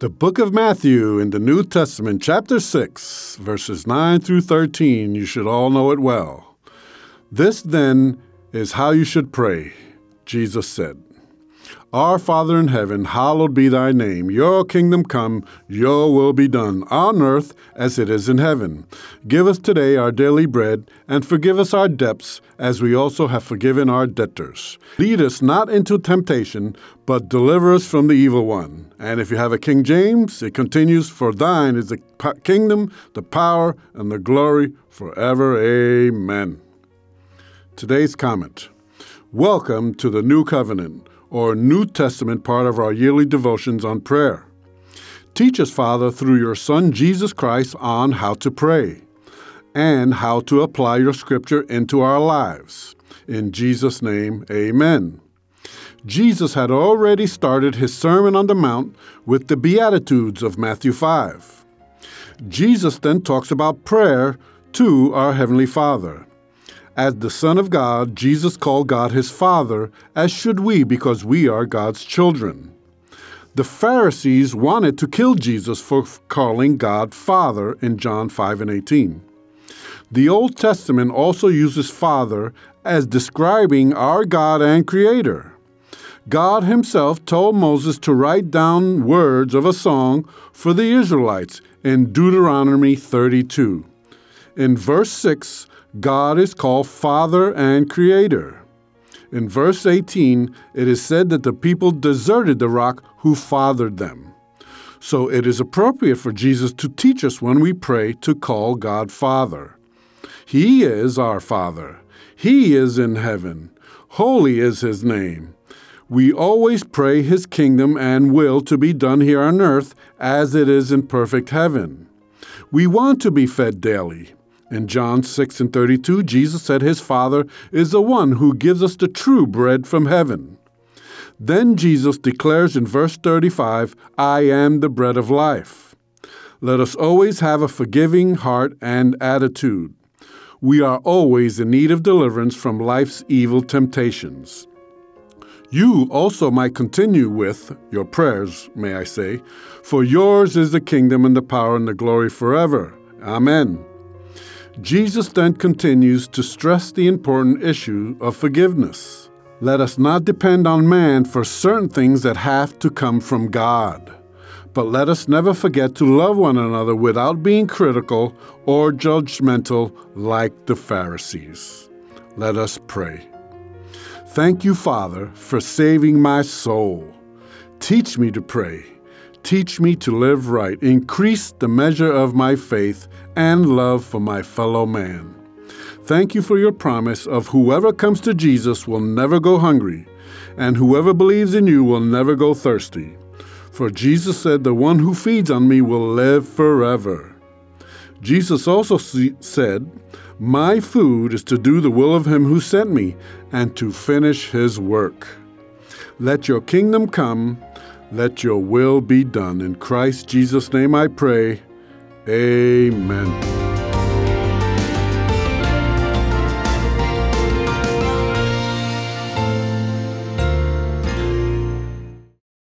The book of Matthew in the New Testament, chapter 6, verses 9 through 13, you should all know it well. This then is how you should pray, Jesus said. Our Father in heaven, hallowed be thy name. Your kingdom come, your will be done, on earth as it is in heaven. Give us today our daily bread, and forgive us our debts, as we also have forgiven our debtors. Lead us not into temptation, but deliver us from the evil one. And if you have a King James, it continues, For thine is the kingdom, the power, and the glory forever. Amen. Today's comment Welcome to the New Covenant or New Testament part of our yearly devotions on prayer. Teach us, Father, through your Son Jesus Christ on how to pray and how to apply your scripture into our lives. In Jesus' name, amen. Jesus had already started his Sermon on the Mount with the Beatitudes of Matthew 5. Jesus then talks about prayer to our Heavenly Father. As the Son of God, Jesus called God his Father, as should we, because we are God's children. The Pharisees wanted to kill Jesus for calling God Father in John 5 and 18. The Old Testament also uses Father as describing our God and Creator. God Himself told Moses to write down words of a song for the Israelites in Deuteronomy 32. In verse 6, God is called Father and Creator. In verse 18, it is said that the people deserted the rock who fathered them. So it is appropriate for Jesus to teach us when we pray to call God Father. He is our Father. He is in heaven. Holy is His name. We always pray His kingdom and will to be done here on earth as it is in perfect heaven. We want to be fed daily. In John 6 and 32, Jesus said his Father is the one who gives us the true bread from heaven. Then Jesus declares in verse 35, I am the bread of life. Let us always have a forgiving heart and attitude. We are always in need of deliverance from life's evil temptations. You also might continue with your prayers, may I say, for yours is the kingdom and the power and the glory forever. Amen. Jesus then continues to stress the important issue of forgiveness. Let us not depend on man for certain things that have to come from God. But let us never forget to love one another without being critical or judgmental like the Pharisees. Let us pray. Thank you, Father, for saving my soul. Teach me to pray Teach me to live right. Increase the measure of my faith and love for my fellow man. Thank you for your promise of whoever comes to Jesus will never go hungry, and whoever believes in you will never go thirsty. For Jesus said, The one who feeds on me will live forever. Jesus also said, My food is to do the will of him who sent me and to finish his work. Let your kingdom come let your will be done. In Christ Jesus' name I pray. Amen.